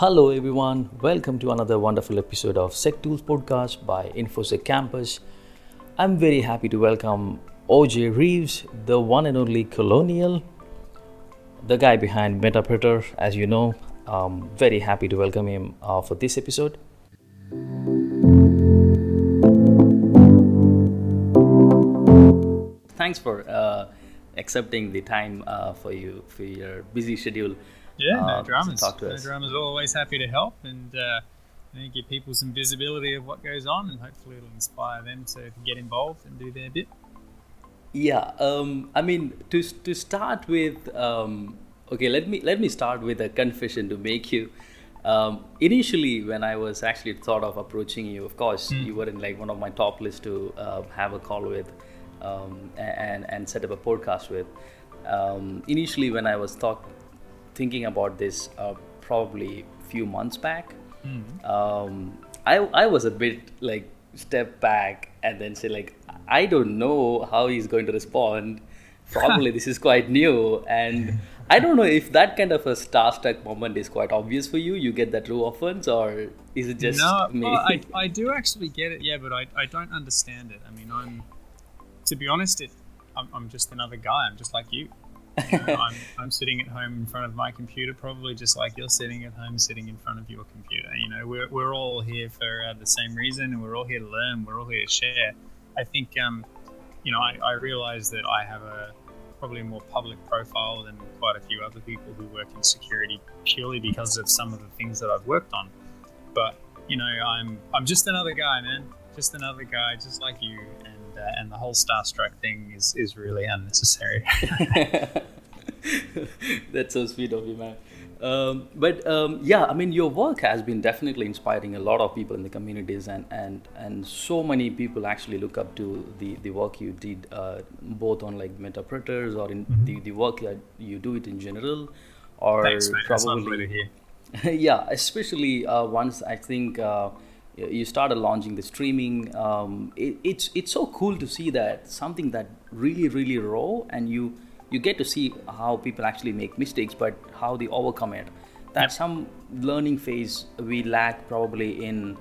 Hello, everyone. Welcome to another wonderful episode of Sec Tools Podcast by InfoSec Campus. I'm very happy to welcome OJ Reeves, the one and only Colonial, the guy behind Meterpreter, as you know. Um, very happy to welcome him uh, for this episode. Thanks for uh, accepting the time uh, for you for your busy schedule. Yeah, no to dramas. talk to no us. dramas. Always happy to help and uh, you know, give people some visibility of what goes on, and hopefully it'll inspire them to get involved and do their bit. Yeah, um, I mean to to start with, um, okay, let me let me start with a confession to make you. Um, initially, when I was actually thought of approaching you, of course, you were in like one of my top lists to uh, have a call with um, and and set up a podcast with. Um, initially, when I was thought thinking about this, uh, probably few months back, um, I I was a bit like step back and then say like I don't know how he's going to respond. Probably this is quite new, and I don't know if that kind of a starstruck moment is quite obvious for you. You get that too often, or is it just no, me? well, I, I do actually get it, yeah, but I, I don't understand it. I mean, I'm, to be honest, it, I'm, I'm just another guy. I'm just like you. You know, I'm, I'm sitting at home in front of my computer, probably just like you're sitting at home, sitting in front of your computer. You know, we're, we're all here for uh, the same reason, and we're all here to learn. We're all here to share. I think, um, you know, I, I realize that I have a probably a more public profile than quite a few other people who work in security purely because of some of the things that I've worked on. But you know, I'm I'm just another guy, man. Just another guy, just like you. And uh, and the whole starstruck thing is is really unnecessary. That's so sweet of you, man. Um, but um, yeah, I mean, your work has been definitely inspiring a lot of people in the communities, and and and so many people actually look up to the the work you did, uh, both on like Meterpreters or in the the work that you do it in general, or Thanks, mate. That's lovely probably to hear. yeah, especially uh, once I think uh, you started launching the streaming. Um, it, it's it's so cool to see that something that really really raw, and you you get to see how people actually make mistakes, but how they overcome it. That's some learning phase we lack probably in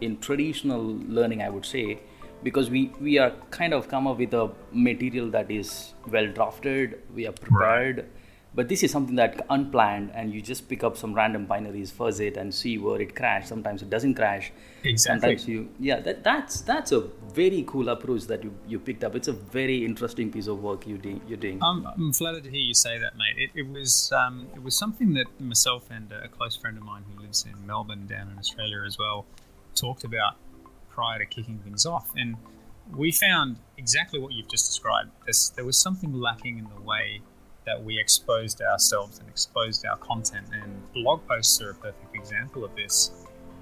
in traditional learning, I would say, because we we are kind of come up with a material that is well drafted, we are prepared but this is something that unplanned and you just pick up some random binaries fuzz it and see where it crashed sometimes it doesn't crash Exactly. sometimes you yeah that, that's that's a very cool approach that you, you picked up it's a very interesting piece of work you do, you're doing I'm, I'm flattered to hear you say that, mate. It, it was um, it was something that myself and a close friend of mine who lives in Melbourne, down in Australia as well, talked about prior to kicking things off, and we found exactly what you've just described. There's, there was something lacking in the way that we exposed ourselves and exposed our content, and blog posts are a perfect example of this.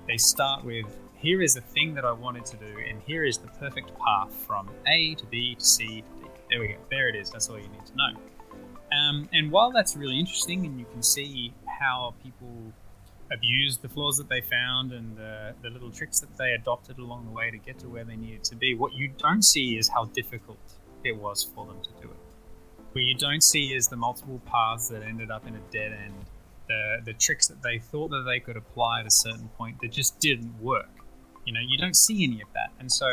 They start with here is the thing that I wanted to do, and here is the perfect path from A to B to C to D. There we go. There it is. That's all you need to know. Um, and while that's really interesting, and you can see how people abused the flaws that they found and the, the little tricks that they adopted along the way to get to where they needed to be, what you don't see is how difficult it was for them to do it. What you don't see is the multiple paths that ended up in a dead end, the, the tricks that they thought that they could apply at a certain point that just didn't work. You know, you don't see any of that. And so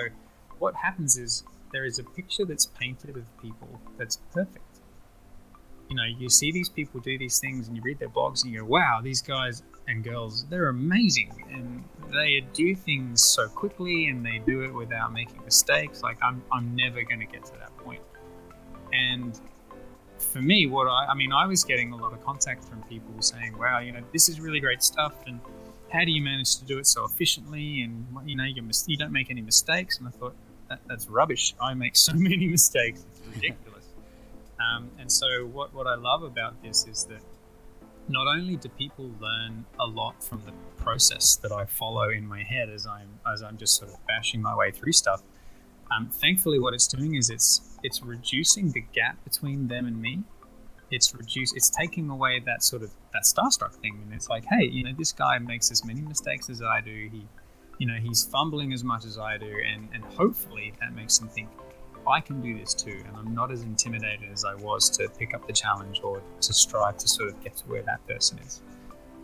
what happens is there is a picture that's painted of people that's perfect you know, you see these people do these things and you read their blogs and you go, wow, these guys and girls, they're amazing. And they do things so quickly and they do it without making mistakes. Like, I'm, I'm never going to get to that point. And for me, what I, I mean, I was getting a lot of contact from people saying, wow, you know, this is really great stuff. And how do you manage to do it so efficiently? And, you know, you, mis- you don't make any mistakes. And I thought, that, that's rubbish. I make so many mistakes. It's ridiculous. Um, and so, what, what I love about this is that not only do people learn a lot from the process that I follow in my head as I'm as I'm just sort of bashing my way through stuff. Um, thankfully, what it's doing is it's it's reducing the gap between them and me. It's reduce it's taking away that sort of that starstruck thing, and it's like, hey, you know, this guy makes as many mistakes as I do. He, you know, he's fumbling as much as I do, and and hopefully that makes him think I can do this too, and I'm not as intimidated as I was to pick up the challenge or to strive to sort of get to where that person is.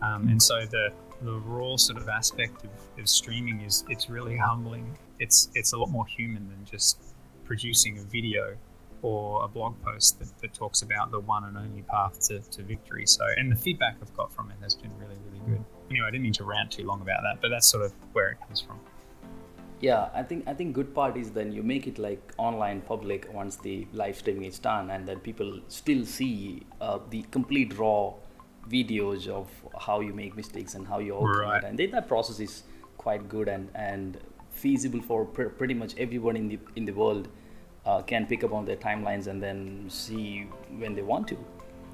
Um, and so the the raw sort of aspect of, of streaming is it's really humbling. It's it's a lot more human than just producing a video or a blog post that, that talks about the one and only path to, to victory. So, and the feedback I've got from it has been really, really good. Anyway, I didn't mean to rant too long about that, but that's sort of where it comes from. Yeah, I think I think good part is then you make it like online public once the live streaming is done, and then people still see uh, the complete raw videos of how you make mistakes and how you overcome Right. it, and then that process is quite good and and feasible for pr- pretty much everyone in the in the world uh, can pick up on their timelines and then see when they want to.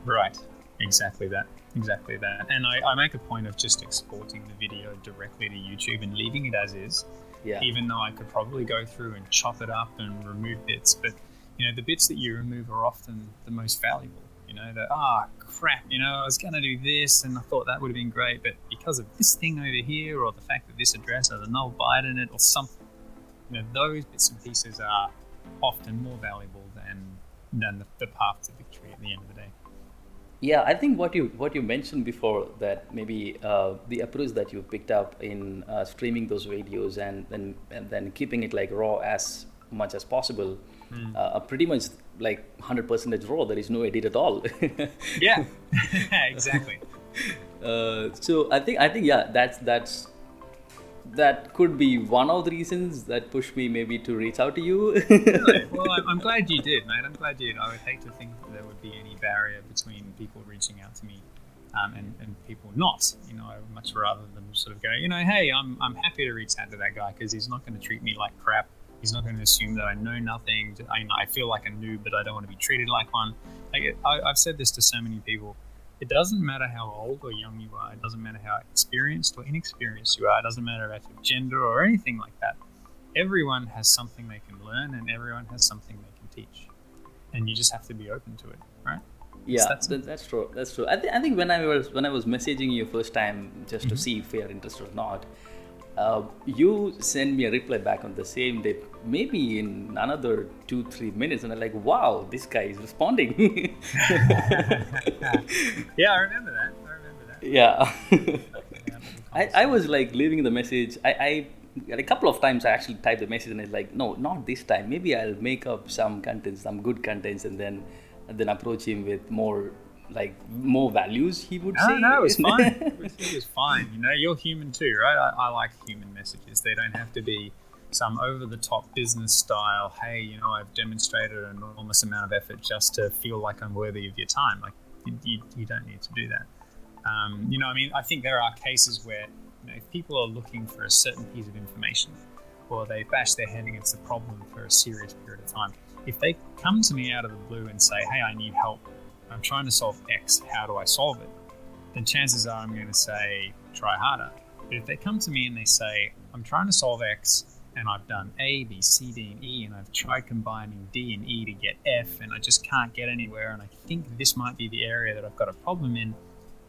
Right. Exactly that. Exactly that. And I, I make a point of just exporting the video directly to YouTube and leaving it as is. Yeah. even though I could probably go through and chop it up and remove bits. But you know, the bits that you remove are often the most valuable. You know, that ah crap, you know, I was gonna do this and I thought that would have been great, but because of this thing over here, or the fact that this address has a null byte in it, or something, you know, those bits and pieces are often more valuable than than the, the path to victory at the end of the day. Yeah, I think what you what you mentioned before that maybe uh, the approach that you picked up in uh, streaming those videos and then and then keeping it like raw as much as possible, uh, are pretty much like hundred percent raw. There is no edit at all. Yeah, exactly. uh, so I think I think yeah, that's that's that could be one of the reasons that pushed me maybe to reach out to you. Well, I'm, I'm glad you did, mate. I'm glad you did. I would hate to think that there would be any barrier between people reaching out to me um, and, and people not. You know, much rather than sort of go, you know, hey, I'm, I'm happy to reach out to that guy because he's not going to treat me like crap. He's not going to assume that I know nothing. I, I feel like a noob, but I don't want to be treated like one. Like, I, I've said this to so many people. It doesn't matter how old or young you are. It doesn't matter how experienced or inexperienced you are. It doesn't matter about your gender or anything like that everyone has something they can learn and everyone has something they can teach and you just have to be open to it right Yeah, that's- that, that's true. That's true. I, th- I think when I was when I was messaging you first time just to mm-hmm. see if you are interested or not, uh, you send me a reply back on the same day, maybe in another two three minutes, and I'm like, wow, this guy is responding. yeah i remember that i remember that yeah. I, I was like leaving the message. I, I a couple of times I actually typed the message and it's like, no, not this time. Maybe I'll make up some contents, some good contents, and then and then approach him with more like more values. He would no, say. no, it was fine. It was, fine. You know, you're human too, right? I, I like human messages. They don't have to be some over the top business style. Hey, you know, I've demonstrated an enormous amount of effort just to feel like I'm worthy of your time. Like, you, you, you don't need to do that. Um, you know, I mean, I think there are cases where, you know, if people are looking for a certain piece of information, or they bash their head against a problem for a serious period of time, if they come to me out of the blue and say, "Hey, I need help. I'm trying to solve X. How do I solve it?" then chances are I'm going to say, "Try harder." But if they come to me and they say, "I'm trying to solve X." And I've done A, B, C, D, and E, and I've tried combining D and E to get F, and I just can't get anywhere. And I think this might be the area that I've got a problem in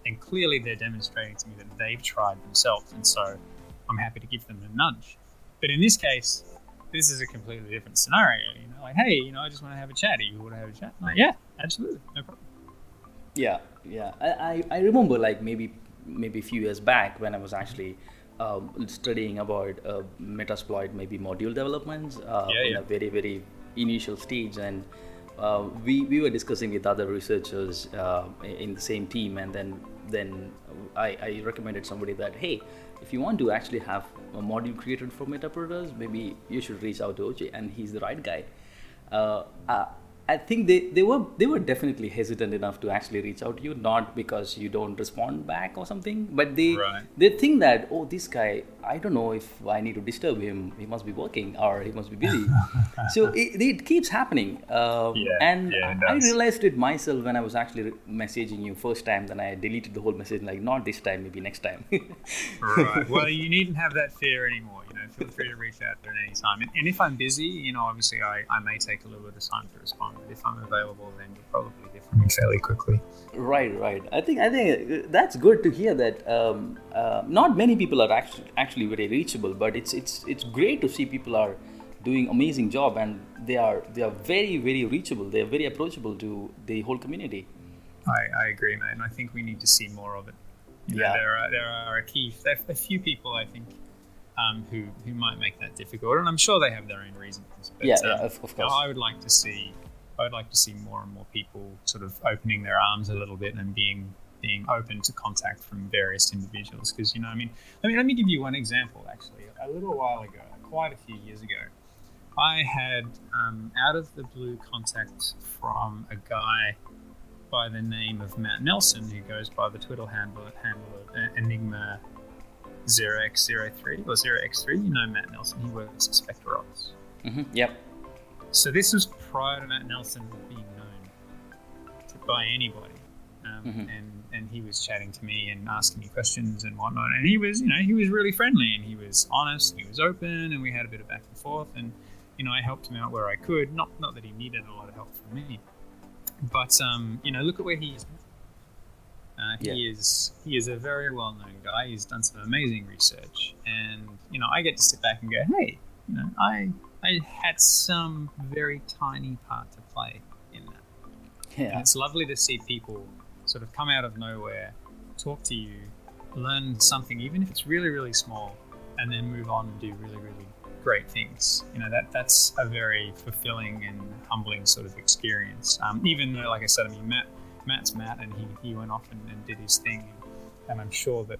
and clearly they're demonstrating to me that they've tried themselves, and so I'm happy to give them a nudge. But in this case, this is a completely different scenario. You know, like, hey, you know, I just want to have a chat. Do you want to have a chat? Like, yeah, absolutely, no problem. Yeah, yeah. I, I, I remember like maybe maybe a few years back when I was actually um, studying about uh, Metasploit, maybe module developments uh, Yeah, in a very very initial stage, and uh, we we were discussing with other researchers uh, in the same team, and then then I, I recommended somebody that hey, if you want to actually have a module created for Metaproducts, maybe you should reach out to OJ, and he's the right guy. I think they, they were they were definitely hesitant enough to actually reach out to you, not because you don't respond back or something, but they Right. they think that oh this guy I don't know if I need to disturb him, he must be working or he must be busy. so it, it keeps happening, um, Yeah, and yeah, I realized it myself when I was actually re- messaging you first time. Then I deleted the whole message like not this time, maybe next time. Right. well, you needn't have that fear anymore. Know, feel free to reach out at any time. And, and if I'm busy, you know, obviously I, I may take a little bit of time to respond. But if I'm available, then you'll probably hear from me fairly quickly. Right, right. I think I think uh, that's good to hear that. Um, uh, not many people are actually actually very reachable, but it's it's it's great to see people are doing amazing job and they are they are very very reachable. They are very approachable to the whole community. I, I agree, and I think we need to see more of it. You know, yeah. there are there are a key a few people I think um, who who might make that difficult, and I'm sure they have their own reasons. But, yeah, yeah, um, of, of course. I would like to see I would like to see more and more people sort of opening their arms a little bit and being being open to contact from various individuals. Because you know, I mean, let me let me give you one example. Actually, a little while ago, quite a few years ago, I had um, out of the blue contact from a guy by the name of Matt Nelson, who goes by the Twitter handle, handle of Enigma 0x03 or 0x3. You know Matt Nelson, he works at SpecterOps. Mm-hmm. Yep. So this was prior to Matt Nelson being known to, by anybody. Um, mm-hmm. and, and he was chatting to me and asking me questions and whatnot. And he was, you know, he was really friendly and he was honest, he was open, and we had a bit of back and forth. And, you know, I helped him out where I could. Not, not that he needed a lot of help from me, but, um, you know, look at where he is uh, he yeah. is he is a very well known guy. He's done some amazing research, and you know I get to sit back and go, hey, you know, I I had some very tiny part to play in that. Yeah, and it's lovely to see people sort of come out of nowhere, talk to you, learn something, even if it's really really small, and then move on and do really really great things. You know that that's a very fulfilling and humbling sort of experience. Um, even though, like I said, I mean Matt Matt's Matt, and he, he went off and, and did his thing. And I'm sure that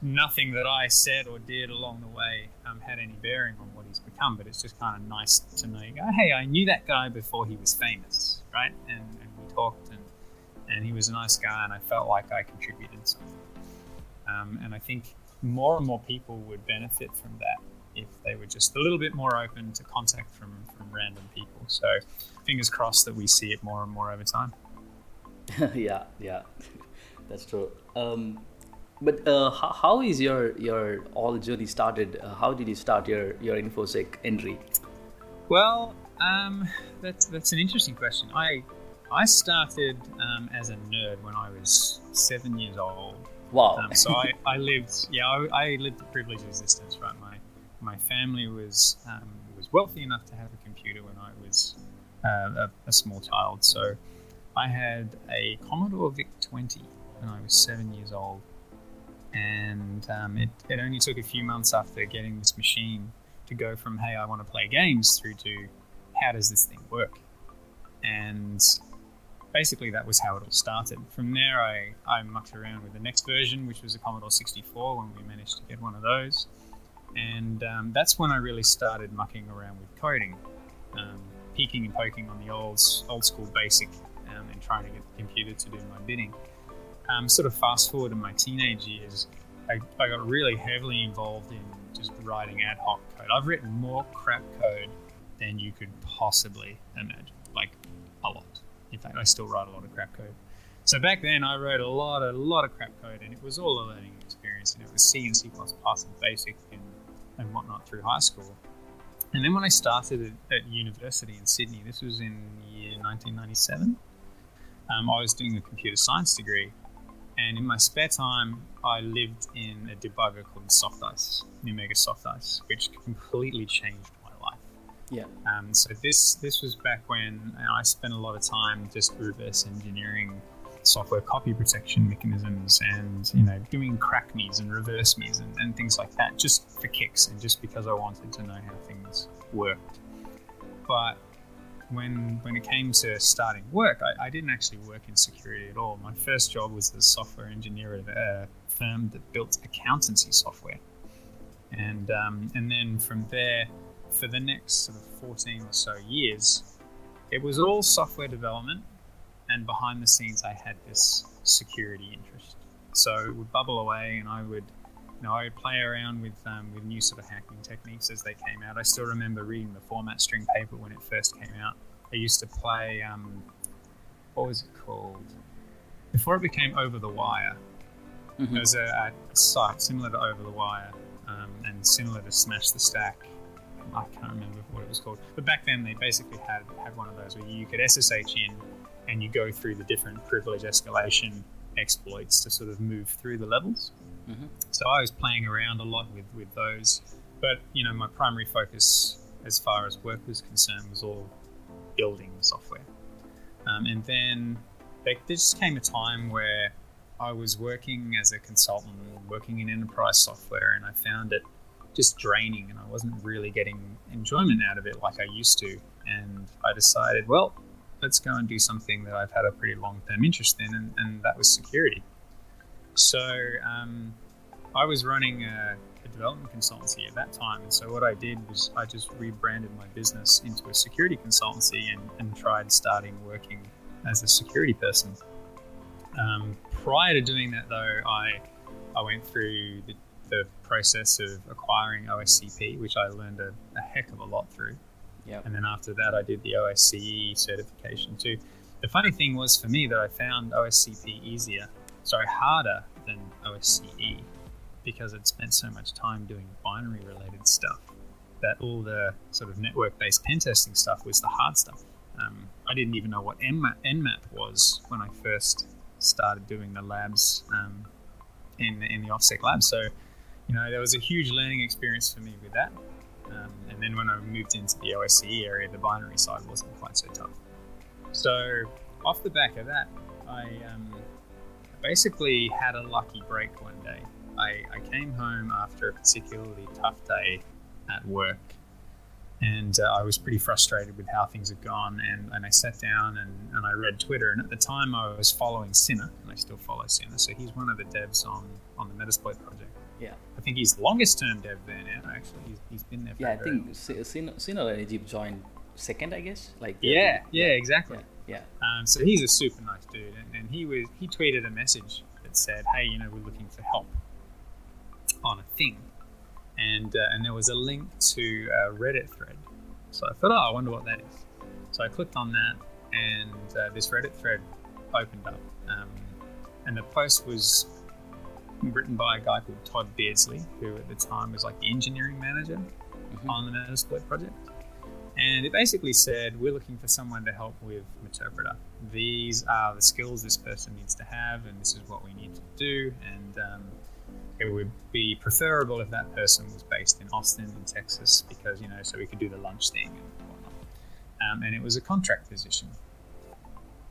nothing that I said or did along the way um, had any bearing on what he's become. But it's just kind of nice to know, you go, hey, I knew that guy before he was famous, right? And, and we talked, and, and he was a nice guy, and I felt like I contributed something. Um, and I think more and more people would benefit from that if they were just a little bit more open to contact from, from random people. So fingers crossed that we see it more and more over time. yeah, yeah, that's true. Um, but uh, how, how is your your all journey started? Uh, how did you start your your infosec entry? Well, um, that's that's an interesting question. I I started um, as a nerd when I was seven years old. Wow. Um, so I, I lived yeah I, I lived a privileged existence. Right, my my family was um, was wealthy enough to have a computer when I was uh, a, a small child. So I had a Commodore VIC 20 when I was seven years old. And um, it, it only took a few months after getting this machine to go from, hey, I want to play games, through to, how does this thing work? And basically, that was how it all started. From there, I, I mucked around with the next version, which was a Commodore 64 when we managed to get one of those. And um, that's when I really started mucking around with coding, um, peeking and poking on the old, old school basic and trying to get the computer to do my bidding. Um, sort of fast forward in my teenage years, I, I got really heavily involved in just writing ad hoc code. I've written more crap code than you could possibly imagine, like a lot. In fact, I still write a lot of crap code. So back then, I wrote a lot, a lot of crap code, and it was all a learning experience. And it was C and C++ and Basic and, and whatnot through high school. And then when I started at, at university in Sydney, this was in year 1997, um, I was doing a computer science degree, and in my spare time, I lived in a debugger called SoftICE, NuMega SoftICE, which completely changed my life. Yeah. Um, so this this was back when I spent a lot of time just reverse engineering software copy protection mechanisms and you know doing crack me's and reverse me's and, and things like that just for kicks and just because I wanted to know how things worked. But when when it came to starting work, I, I, didn't actually work in security at all. My first job was as a software engineer at a firm that built accountancy software, and um, and then from there, for the next sort of fourteen or so years, it was all software development, and behind the scenes, I had this security interest. So it would bubble away, and I would you know, I would play around with um, with new sort of hacking techniques as they came out. I still remember reading the format string paper when it first came out. I used to play um, what was it called before it became Over the Wire. Mm-hmm. There was a, a, site similar to Over the Wire um, and similar to Smash the Stack. I can't remember what it was called, but back then they basically had had one of those where you could SSH in and you go through the different privilege escalation exploits to sort of move through the levels. So I was playing around a lot with, with those. But, you know, my primary focus as far as work was concerned was all building software. Um, and then there just came a time where I was working as a consultant, working in enterprise software, and I found it just draining, and I wasn't really getting enjoyment out of it like I used to. And I decided, well, let's go and do something that I've had a pretty long term interest in, and, and, that was security. So um, I was running a, a, development consultancy at that time, and so what I did was I just rebranded my business into a security consultancy and, and tried starting working as a security person. Um, prior to doing that, though, I I went through the, the process of acquiring OSCP, which I learned a, a heck of a lot through. Yep. And then after that, I did the OSCE certification too. The funny thing was for me that I found OSCP easier, sorry, harder than OSCE because I'd spent so much time doing binary related stuff that all the sort of network based pen testing stuff was the hard stuff. Um, I didn't even know what Nmap, Nmap was when I first started doing the labs um, in, in the OffSec lab. So, you know, there was a huge learning experience for me with that. Um, and then when I moved into the OSCE area, the binary side wasn't quite so tough. So, off the back of that, I um, basically had a lucky break one day. I, I came home after a particularly tough day at work and uh, I was pretty frustrated with how things had gone. And, and I sat down and, and I read Twitter. And at the time, I was following Sinner, and I still follow Sinner. So he's one of the devs on, on the Metasploit project. Yeah. I think he's the longest term dev there now, actually. He's, he's been there for Yeah, I think Sinner and Egypt joined second, I guess. Like Yeah, yeah, exactly. Yeah. Um, so he's a super nice dude. And, and he was he tweeted a message that said, hey, you know, we're looking for help on a thing and uh, and there was a link to a Reddit thread. So I thought, oh, I wonder what that is. So I clicked on that, and uh, this Reddit thread opened up, um, and the post was written by a guy called Todd Beardsley, who at the time was like the engineering manager mm-hmm. on the Metasploit project. And it basically said, we're looking for someone to help with Meterpreter. These are the skills this person needs to have, and this is what we need to do. And um, it would be preferable if that person was based in Austin, in Texas, because you know, so we could do the lunch thing and whatnot. Um, and it was a contract position.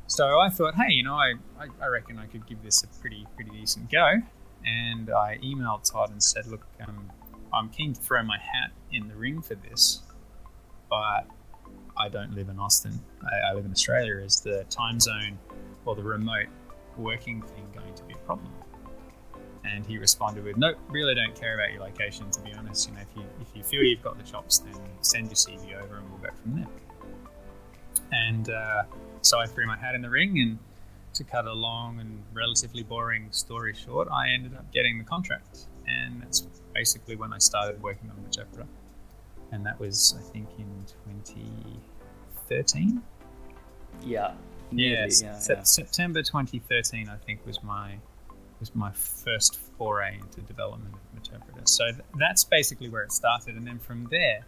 So I thought, hey, you know, I, I, I, reckon I could give this a pretty pretty decent go. And I emailed Todd and said, look, um, I'm keen to throw my hat in the ring for this, but I don't live in Austin. I, I live in Australia. Is the time zone or the remote working thing going to be a problem? And he responded with, "Nope, really don't care about your location. To be honest, you know, if you if you feel you've got the chops, then send your CV over, and we'll go from there." And uh, so I threw my hat in the ring, and to cut a long and relatively boring story short, I ended up getting the contract, and that's basically when I started working on Meterpreter, and that was I think in 2013. Yeah. Yes, yeah, yeah. September 2013, I think, was my was my first foray into development of Meterpreter. So th- that's basically where it started. And then from there,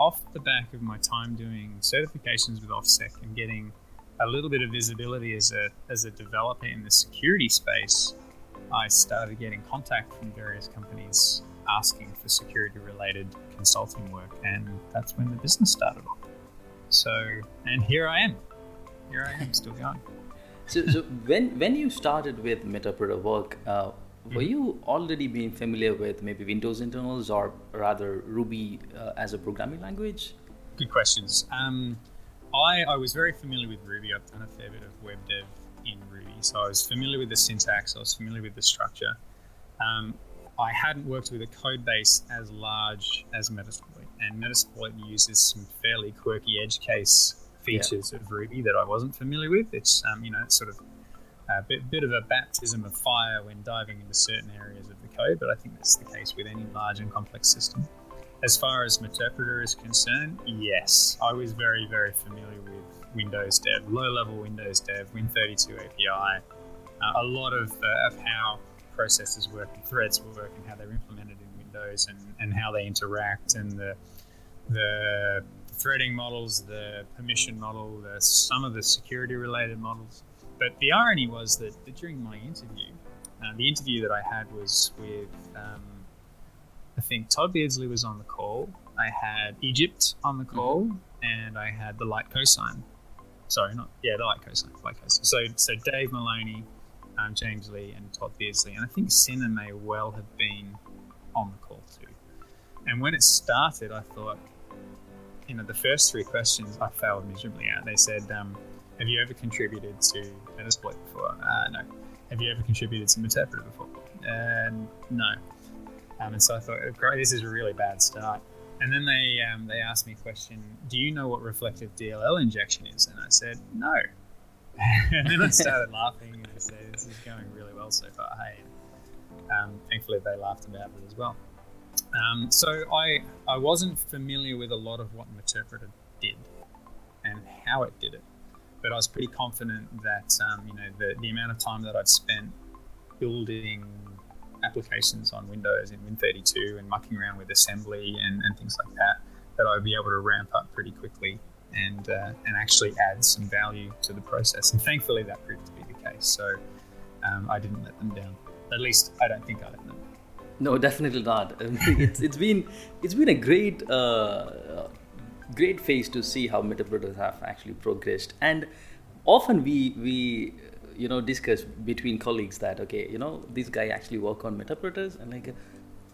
off the back of my time doing certifications with OffSec and getting a little bit of visibility as a, as a developer in the security space, I started getting contact from various companies asking for security related consulting work. And that's when the business started off. So, and here I am. Here I am, still going so, so when when you started with Meterpreter work, uh, were mm-hmm. you already being familiar with maybe Windows internals or rather Ruby uh, as a programming language? Good questions. Um, I, I was very familiar with Ruby. I've done a fair bit of web dev in Ruby, so I was familiar with the syntax. I was familiar with the structure. Um, I hadn't worked with a code base as large as Metasploit, and Metasploit uses some fairly quirky edge case features yeah. of Ruby that I wasn't familiar with. It's um, you know it's sort of a bit, bit of a baptism of fire when diving into certain areas of the code, but I think that's the case with any large and complex system. As far as Meterpreter is concerned, yes, I was very, very familiar with Windows Dev, low-level Windows Dev, Win32 API, uh, a lot of, uh, of how processes work and threads work and how they're implemented in Windows and, and how they interact and the the threading models, the permission model, the, some of the security related models. But the irony was that, that during my interview, uh, the interview that I had was with, um, I think Todd Beardsley was on the call. I had Egypt on the call, mm-hmm. and I had the light cosine. Sorry, not yeah, the light cosine. Light cosine. So so Dave Maloney, um, James Lee and Todd Beardsley, and I think Sinner may well have been on the call too. And when it started, I thought, you know, the first three questions I failed miserably at. They said, um, "Have you ever contributed to Metasploit before?" Uh, no. Have you ever contributed to Meterpreter before? Uh, no. Um, and so I thought, oh, great, this is a really bad start. And then they um, they asked me a question: Do you know what reflective DLL injection is? And I said, No. And then I started laughing and I said, This is going really well so far. Hey, um, thankfully they laughed about it as well. Um, so I I wasn't familiar with a lot of what Meterpreter did and how it did it, but I was pretty confident that um, you know the, the amount of time that I'd spent building applications on Windows in Win32 and mucking around with assembly and, and things like that, that I'd be able to ramp up pretty quickly and uh, and actually add some value to the process. And thankfully, that proved to be the case. So um, I didn't let them down. At least I don't think I let them. No, definitely not. it's it's been it's been a great uh, great phase to see how Meterpreters have actually progressed and often we we you know discuss between colleagues that okay you know this guy actually work on Meterpreters and like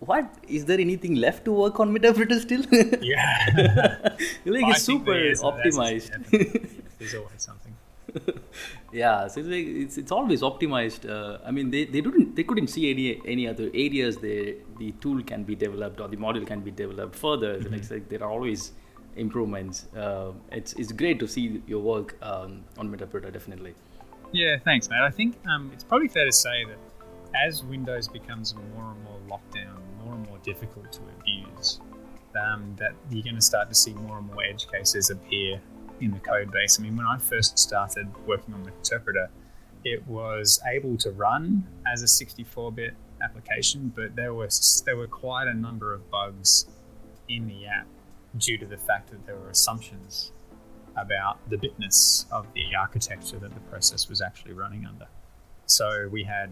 what? Is there anything left to work on Meterpreter still? Yeah. Like it's super optimized. there's always something. Yeah so it's, like, it's, it's always optimized uh, i mean they, they didn't they couldn't see any any other areas the the tool can be developed or the model can be developed further. Mm-hmm. like, like there are always improvements. Uh, it's it's great to see your work um, on Meterpreter definitely. Yeah, thanks, mate. I think um, it's probably fair to say that as Windows becomes more and more locked down, more and more difficult to abuse, um, that you're going to start to see more and more edge cases appear in the code base. I mean, when I first started working on the interpreter, it was able to run as a 64-bit application, but there was there were quite a number of bugs in the app due to the fact that there were assumptions about the bitness of the architecture that the process was actually running under. So we had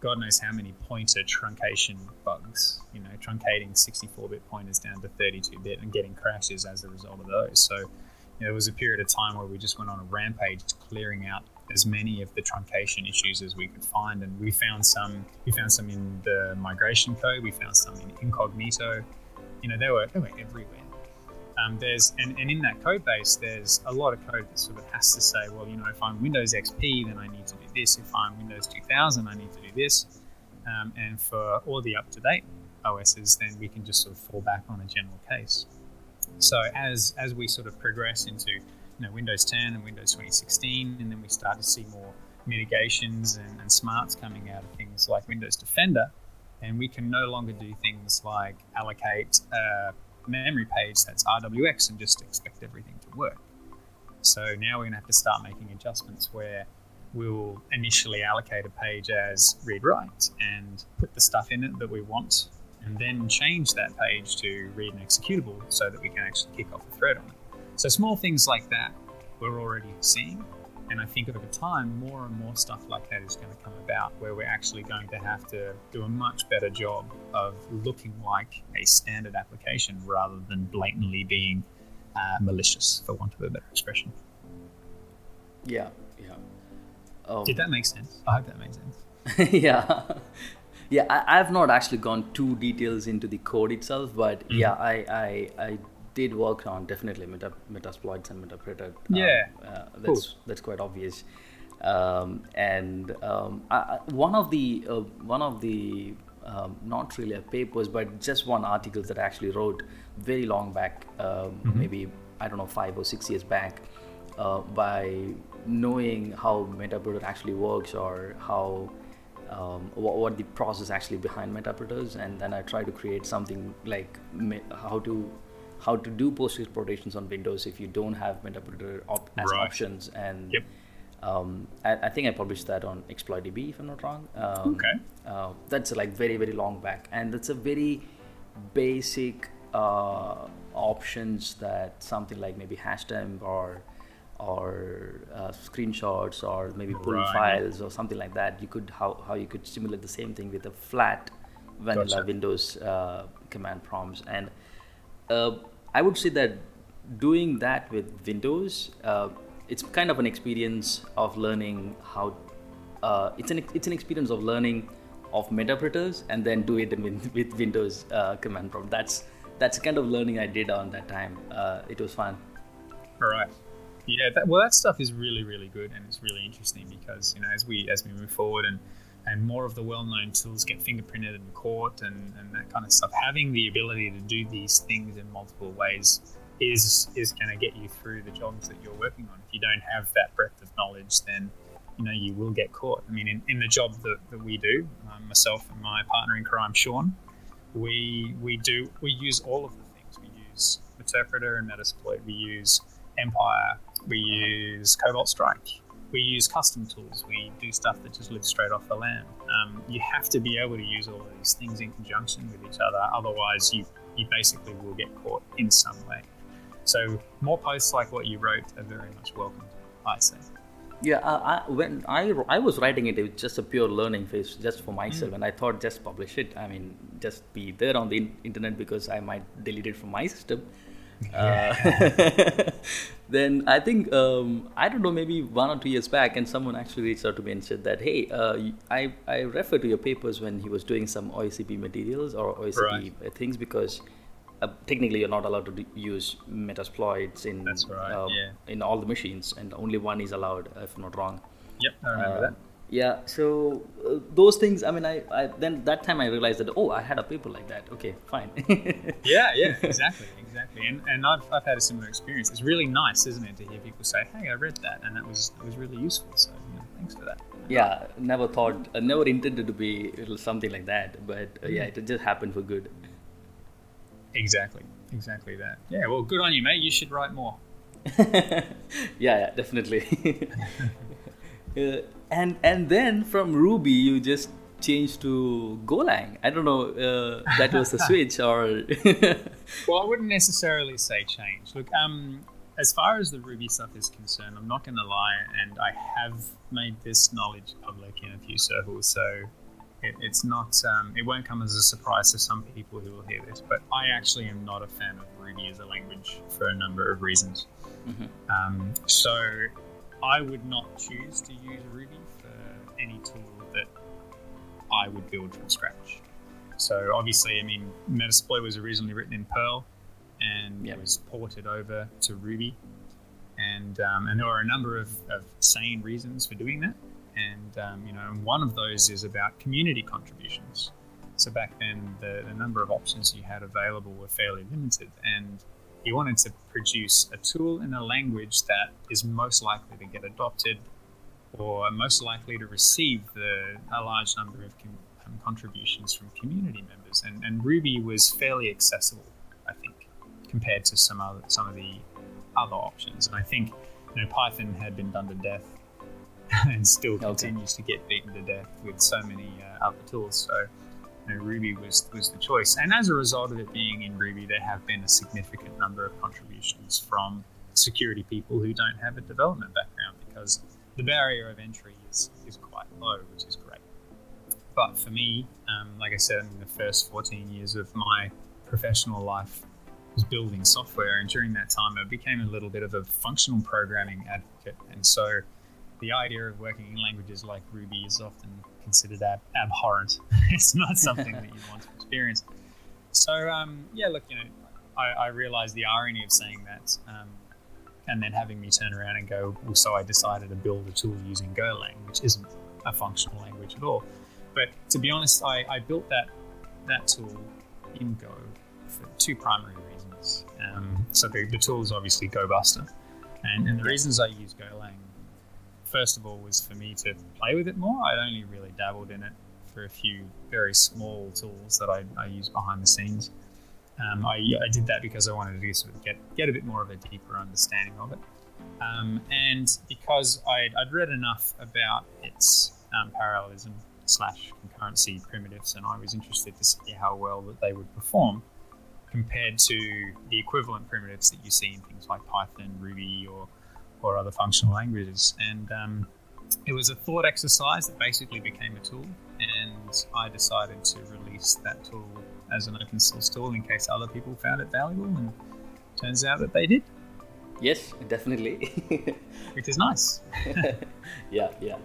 God knows how many pointer truncation bugs, you know, truncating 64 bit pointers down to 32 bit and getting crashes as a result of those. So you know, there was a period of time where we just went on a rampage clearing out as many of the truncation issues as we could find and we found some we found some in the migration code we found some in incognito you know they were they were everywhere um, there's and, and in that code base, there's a lot of code that sort of has to say, well, you know, if I'm Windows XP, then I need to do this. If I'm Windows 2000, I need to this. Um, and for all the up-to-date OSs, then we can just sort of fall back on a general case. So as as we sort of progress into you know Windows 10 and Windows 2016, and then we start to see more mitigations and, and smarts coming out of things like Windows Defender, and we can no longer do things like allocate. Uh, memory page that's RWX and just expect everything to work. So now we're going to have to start making adjustments where we'll initially allocate a page as read write and put the stuff in it that we want, and then change that page to read and executable so that we can actually kick off a thread on it. So small things like that we're already seeing. And I think over time, more and more stuff like that is going to come about where we're actually going to have to do a much better job of looking like a standard application rather than blatantly being uh, malicious, for want of a better expression. Yeah, yeah. Um, Did that make sense? I hope that makes sense. yeah. Yeah, I, have not actually gone too details into the code itself, but mm-hmm. yeah, I, I, I did work on definitely meta metasploits and Meterpreter. Um, yeah, uh, that's cool. that's quite obvious. Um, and um, I, one of the uh, one of the um, not really a papers, but just one article that I actually wrote very long back, um, mm-hmm. maybe I don't know five or six years back, uh, by knowing how Meterpreter actually works or how um, what, what, the process actually behind Meterpreters, and then I try to create something like how to how to do post exploitations on Windows if you don't have Meterpreter op- as right. options. And yep. um, I, I, think I published that on ExploitDB, if I'm not wrong. Um, okay. Uh, that's like very very long back, and that's a very basic uh, options that something like maybe hashdump or or uh, screenshots or maybe pull right. files or something like that. You could how how you could simulate the same thing with a flat vanilla gotcha. Windows uh, command prompts and uh, I would say that doing that with Windows, uh, it's kind of an experience of learning how uh, it's an it's an experience of learning of Meterpreters and then do it with, with Windows uh, command prompt. That's that's the kind of learning I did on that time. Uh, it was fun. All right. Yeah. That, well, that stuff is really really good and it's really interesting because you know as we as we move forward and and more of the well-known tools get fingerprinted and caught and, and that kind of stuff having the ability to do these things in multiple ways is is going to get you through the jobs that you're working on. If you don't have that breadth of knowledge then you know you will get caught. I mean in, in the job that, that we do um, myself and my partner in crime sean we we do we use all of the things. We use Meterpreter and metasploit. We use empire we use cobalt strike we use custom tools. We do stuff that just lives straight off the land. Um, you have to be able to use all of these things in conjunction with each other. Otherwise, you you basically will get caught in some way. So more posts like what you wrote are very much welcome. I say. Yeah, uh, I, when I, I was writing it, it was just a pure learning phase, just for myself, mm. and I thought just publish it. I mean, just be there on the internet because I might delete it from my system. Uh, then I think um, I don't know maybe one or two years back, and someone actually reached out to me and said that hey, uh, I I referred to your papers when he was doing some OSCP materials or OSCP right. things because uh, technically you're not allowed to use metasploits in right. uh, yeah. in all the machines, and only one is allowed, if I'm not wrong. Yep, I remember uh, that. Yeah, so uh, those things. I mean, I, I then that time I realized that oh, I had a paper like that. Okay, fine. yeah, yeah, exactly, exactly. And and I've, I've had a similar experience. It's really nice, isn't it, to hear people say, "Hey, I read that," and that was that was really useful. So you know, thanks for that. Yeah, never thought, uh, never intended to be something like that, but uh, yeah, it just happened for good. Exactly, exactly that. Yeah, well, good on you, mate. You should write more. yeah, yeah, definitely. uh, and and then from Ruby, you just changed to Golang. I don't know uh, that was a switch or. well, I wouldn't necessarily say change. Look, um, as far as the Ruby stuff is concerned, I'm not going to lie, and I have made this knowledge public in a few circles, so it, it's not, um, it won't come as a surprise to some people who will hear this, but I actually am not a fan of Ruby as a language for a number of reasons. Mm-hmm. Um, so I would not choose to use Ruby for any tool I would build from scratch. So obviously, I mean, Metasploit was originally written in Perl and yep. was ported over to Ruby. And, um, and there are a number of, of sane reasons for doing that. And um, you know, one of those is about community contributions. So back then, the, the number of options you had available were fairly limited, and you wanted to produce a tool in a language that is most likely to get adopted or most likely to receive the, a large number of com- um, contributions from community members. And, and Ruby was fairly accessible, I think, compared to some other some of the other options. And I think you know Python had been done to death and still okay. continues to get beaten to death with so many uh, other tools. So you know, Ruby was was the choice, and as a result of it being in Ruby, there have been a significant number of contributions from security people who don't have a development background because the barrier of entry is, is quite low, which is great. But for me, um, like I said, in the first 14 years of my professional life was building software, and during that time, I became a little bit of a functional programming advocate, and so the idea of working in languages like Ruby is often considered ab- abhorrent. it's not something that you want to experience. So, um, yeah, look, you know, I, I realize the irony of saying that, um, and then having me turn around and go, well, so I decided to build a tool using Golang, which isn't a functional language at all. But to be honest, I, I built that that tool in Go for two primary reasons. Um, so the, the tool is obviously GoBuster, and, and the reasons I use Golang first of all was for me to play with it more. I'd only really dabbled in it for a few very small tools that I, I use behind the scenes. Um, I, I, did that because I wanted to sort of get, get a bit more of a deeper understanding of it. Um, and because I'd, I'd, read enough about its um, parallelism slash concurrency primitives, and I was interested to see how well that they would perform compared to the equivalent primitives that you see in things like Python, Ruby, or or other functional languages. And um, it was a thought exercise that basically became a tool. And I decided to release that tool as an open source tool in case other people found it valuable. And turns out that they did. Yes, definitely. Which is nice. yeah, yeah.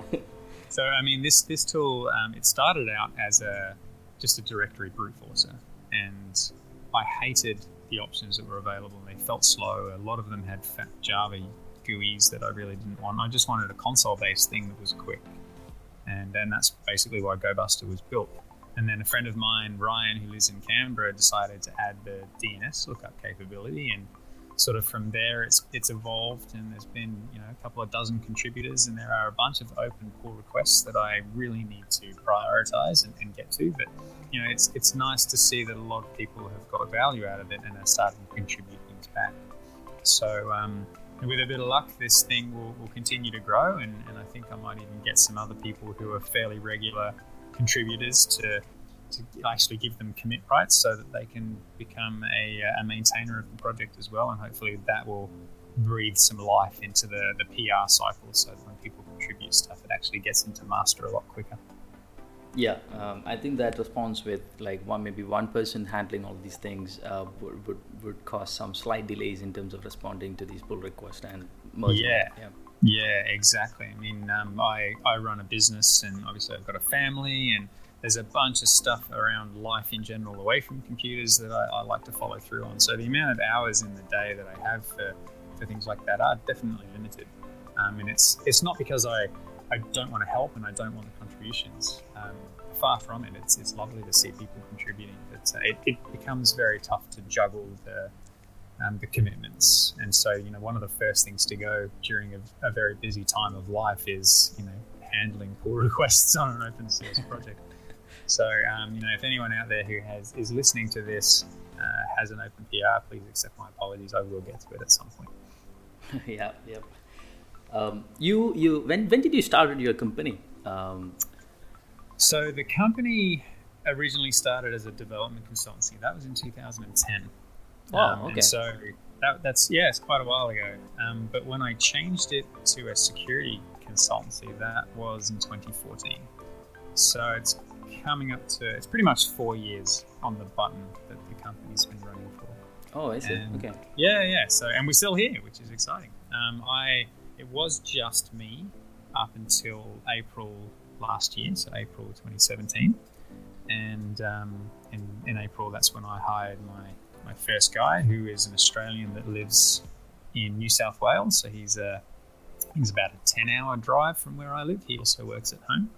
so I mean, this this tool um, it started out as a just a directory brute forcer, and I hated the options that were available. They felt slow. A lot of them had fat Java GUIs that I really didn't want. I just wanted a console-based thing that was quick, and and that's basically why GoBuster was built. And then a friend of mine, Ryan, who lives in Canberra, decided to add the DNS lookup capability, and sort of from there it's it's evolved and there's been you know a couple of dozen contributors and there are a bunch of open pull requests that I really need to prioritize and, and, get to. But you know it's it's nice to see that a lot of people have got value out of it and are starting to contribute things back. So um, with a bit of luck this thing will, will continue to grow and, and I think I might even get some other people who are fairly regular contributors to to actually give them commit rights so that they can become a, a maintainer of the project as well. And hopefully that will breathe some life into the, the PR cycle so that when people contribute stuff, it actually gets into master a lot quicker. Yeah, um, I think that response with like one maybe one person handling all these things uh, would, would would cause some slight delays in terms of responding to these pull requests and merging. Yeah, yeah, yeah, exactly. I mean, um, I I run a business and obviously I've got a family and there's a bunch of stuff around life in general away from computers that I, I, like to follow through on. So the amount of hours in the day that I have for, for things like that are definitely limited. Um, and it's it's not because I, I don't want to help and I don't want the contributions. Um, far from it. It's, it's lovely to see people contributing, but it, it, becomes very tough to juggle the um, the commitments. And so, you know, one of the first things to go during a, a very busy time of life is, you know, handling pull requests on an open source project. So, um, you know, if anyone out there who has is listening to this uh, has an open PR, please accept my apologies. I will get to it at some point. yeah, yeah. Um, you, you, when, when did you start your company? Um, so the company originally started as a development consultancy. That was in 2010. Oh, um, okay. so that, that's yeah, it's quite a while ago. Um, but when I changed it to a security consultancy, that was in 2014. So it's coming up to it's pretty much four years on the button that the company's been running for. Oh, I see. And okay. Yeah, yeah. So and we're still here, which is exciting. Um, I it was just me up until April last year, so April 2017, and um, in, in April that's when I hired my my first guy, who is an Australian that lives in New South Wales. So he's a he's about a 10 hour drive from where I live. He also works at home.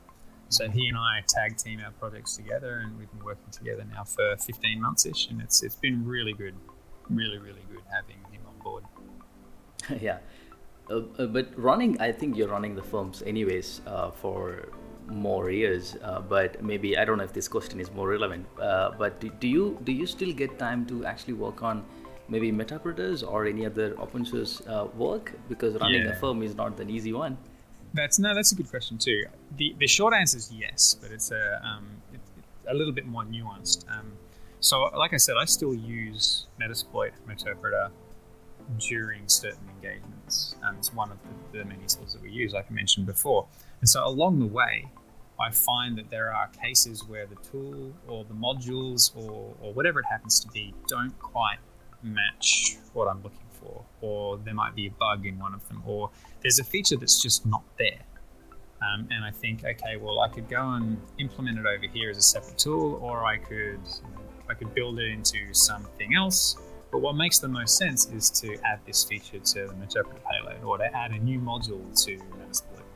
So he and I tag team our projects together, and we've been working together now for 15 months ish, and it's it's been really good, really really good having him on board. yeah, uh, uh, but running, I think you're running the firms anyways uh, for more years. Uh, but maybe I don't know if this question is more relevant. Uh, but do, do, you do you still get time to actually work on? Maybe Meterpreters or any other open source uh, work because running yeah. a firm is not an easy one. That's no, that's a good question too. The the short answer is yes, but it's a um, it, a little bit more nuanced. Um, so, like I said, I still use Metasploit Meterpreter during certain engagements. Um, it's one of the, the, many tools that we use, like I mentioned before. And so, along the way, I find that there are cases where the tool or the modules or, or whatever it happens to be don't quite match what I'm looking for, or there might be a bug in one of them, or there's a feature that's just not there. Um, and I think, okay, well, I could go and implement it over here as a separate tool, or I could I could build it into something else. But what makes the most sense is to add this feature to the Meterpreter payload, or to add a new module to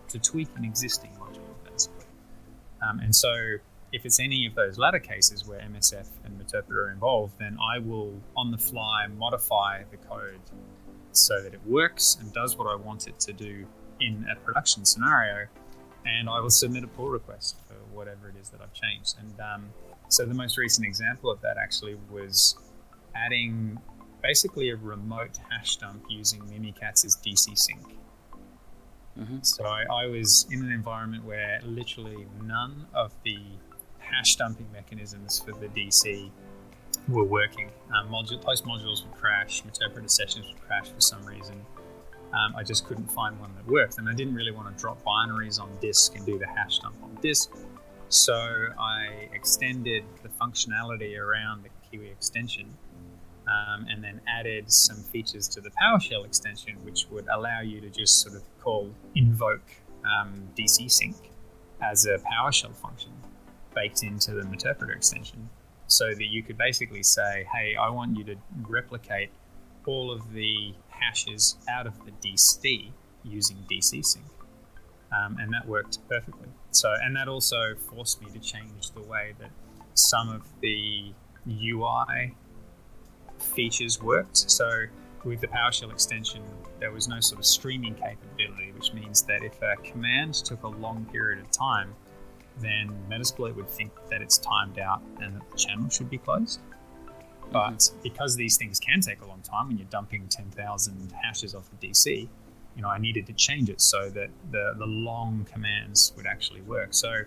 to tweak an existing Metasploit. Um, and so if it's any of those latter cases where MSF and Meterpreter are involved, then I will on the fly modify the code so that it works and does what I want it to do in a production scenario, and I will submit a pull request for whatever it is that I've changed. And um, so the most recent example of that actually was adding basically a remote hash dump using Mimikatz's DC sync. Mm-hmm. So I, was in an environment where literally none of the hash dumping mechanisms for the DC were working. Um, module, post modules would crash, Meterpreter sessions would crash for some reason. Um, I just couldn't find one that worked, and I didn't really want to drop binaries on disk and do the hash dump on disk. So I extended the functionality around the Kiwi extension um, and then added some features to the PowerShell extension, which would allow you to just sort of call invoke um, DC sync as a PowerShell function baked into the Meterpreter extension so that you could basically say, hey, I want you to replicate all of the hashes out of the DC using DC sync. Um, and that worked perfectly. So, and that also forced me to change the way that some of the UI features worked. So, with the PowerShell extension, there was no sort of streaming capability, which means that if a command took a long period of time, then Metasploit would think that it's timed out and that the channel should be closed. But mm-hmm. because these things can take a long time when you're dumping 10,000 hashes off the DC, you know, I needed to change it so that the, the long commands would actually work. So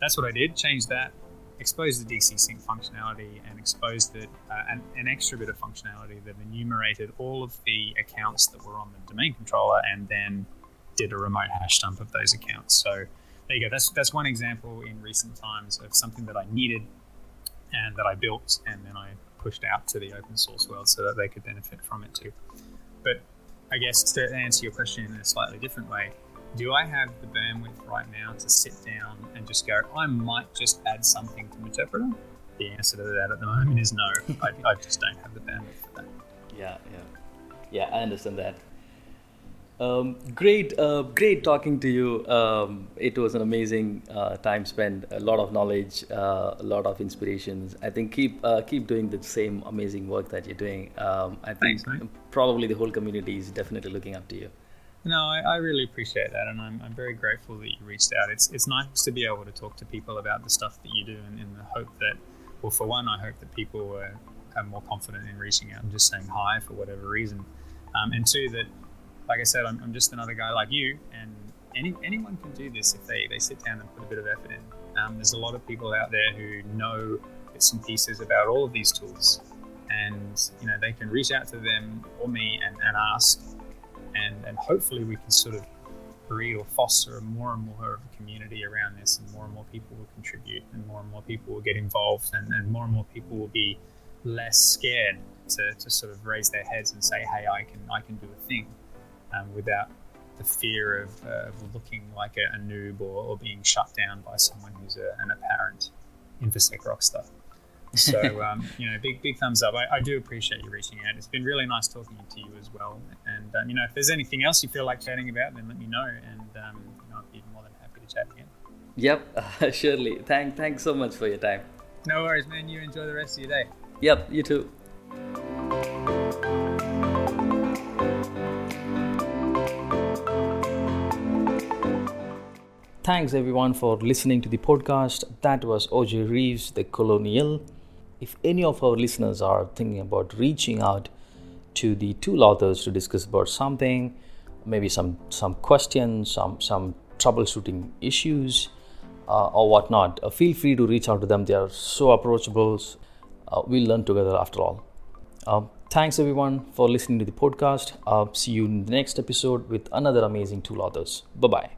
that's what I did, change that, expose the DC sync functionality, and exposed it, uh, an, an, extra bit of functionality that enumerated all of the accounts that were on the domain controller and then did a remote hash dump of those accounts. So there you go. That's, that's one example in recent times of something that I needed and that I built and then I pushed out to the open source world so that they could benefit from it too. But I guess to answer your question in a slightly different way, do I have the bandwidth right now to sit down and just go, I might just add something to Meterpreter? The answer to that at the moment is no. I, I just don't have the bandwidth for that. Yeah, yeah. Yeah, I understand that. Um, great, uh, great talking to you. Um, it was an amazing uh, time spent. A lot of knowledge, uh, a lot of inspirations. I think keep uh, keep doing the same amazing work that you're doing. Um, I think Thanks, probably the whole community is definitely looking up to you. No, I, I, really appreciate that, and I'm, I'm very grateful that you reached out. It's it's nice to be able to talk to people about the stuff that you do, and in the hope that, well, for one, I hope that people are, are more confident in reaching out and just saying hi for whatever reason, um, and two that like I said, I'm, I'm, just another guy like you, and any, anyone can do this if they, they sit down and put a bit of effort in. Um, there's a lot of people out there who know bits and pieces about all of these tools, and you know they can reach out to them or me and, and ask, and, and hopefully we can sort of breed or foster more and more of a community around this, and more and more people will contribute, and more and more people will get involved, and, and more and more people will be less scared to, to sort of raise their heads and say, hey, I can I can do a thing um, without the fear of, uh, of looking like a, a noob or, or, being shut down by someone who's a, an apparent infosec rockstar. So um, you know, big big thumbs up. I, I, do appreciate you reaching out. It's been really nice talking to you as well. And um, you know, if there's anything else you feel like chatting about, then let me know, and um, you know, I'd be more than happy to chat again. Yep, uh, surely. Thank thanks so much for your time. No worries, man. You enjoy the rest of your day. Yep, you too. Thanks everyone for listening to the podcast. That was OJ Reeves, TheColonial. If any of our listeners are thinking about reaching out to the tool authors to discuss about something, maybe some some questions, some some troubleshooting issues, uh, or whatnot, uh, feel free to reach out to them. They are so approachable. Uh, we'll learn together after all. Uh, thanks everyone for listening to the podcast. Uh, see you in the next episode with another amazing tool authors. Bye bye.